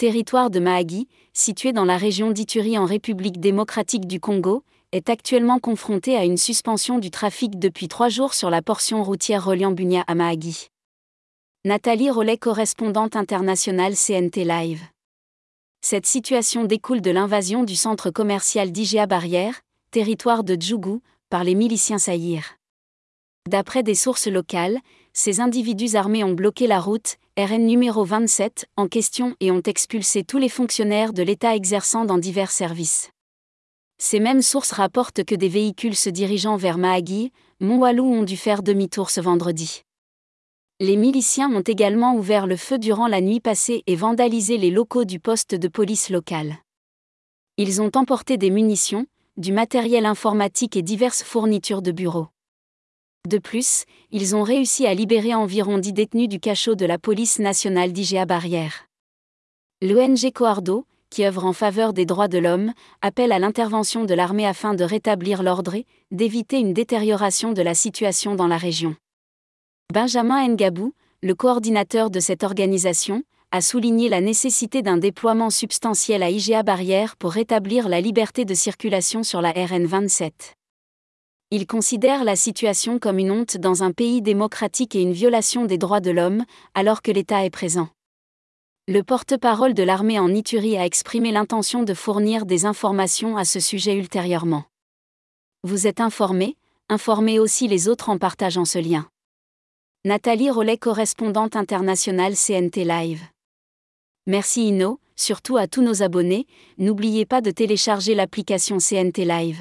territoire de Mahagi, situé dans la région d'Ituri en République démocratique du Congo, est actuellement confronté à une suspension du trafic depuis trois jours sur la portion routière reliant Bunia à Mahagi. Nathalie Rollet, correspondante internationale CNT Live. Cette situation découle de l'invasion du centre commercial d'IGA Barrière, territoire de Djougou, par les miliciens Saïr. D'après des sources locales, ces individus armés ont bloqué la route, RN numéro 27, en question et ont expulsé tous les fonctionnaires de l'État exerçant dans divers services. Ces mêmes sources rapportent que des véhicules se dirigeant vers Mahagui, Montwalou ont dû faire demi-tour ce vendredi. Les miliciens ont également ouvert le feu durant la nuit passée et vandalisé les locaux du poste de police local. Ils ont emporté des munitions, du matériel informatique et diverses fournitures de bureaux. De plus, ils ont réussi à libérer environ 10 détenus du cachot de la police nationale d'IGA Barrière. L'ONG Coardo, qui œuvre en faveur des droits de l'homme, appelle à l'intervention de l'armée afin de rétablir l'ordre et d'éviter une détérioration de la situation dans la région. Benjamin Ngabou, le coordinateur de cette organisation, a souligné la nécessité d'un déploiement substantiel à IGA Barrière pour rétablir la liberté de circulation sur la RN 27. Il considère la situation comme une honte dans un pays démocratique et une violation des droits de l'homme, alors que l'État est présent. Le porte-parole de l'armée en Ituri a exprimé l'intention de fournir des informations à ce sujet ultérieurement. Vous êtes informé, informez aussi les autres en partageant ce lien. Nathalie Rollet, correspondante internationale CNT Live. Merci Inno, surtout à tous nos abonnés, n'oubliez pas de télécharger l'application CNT Live.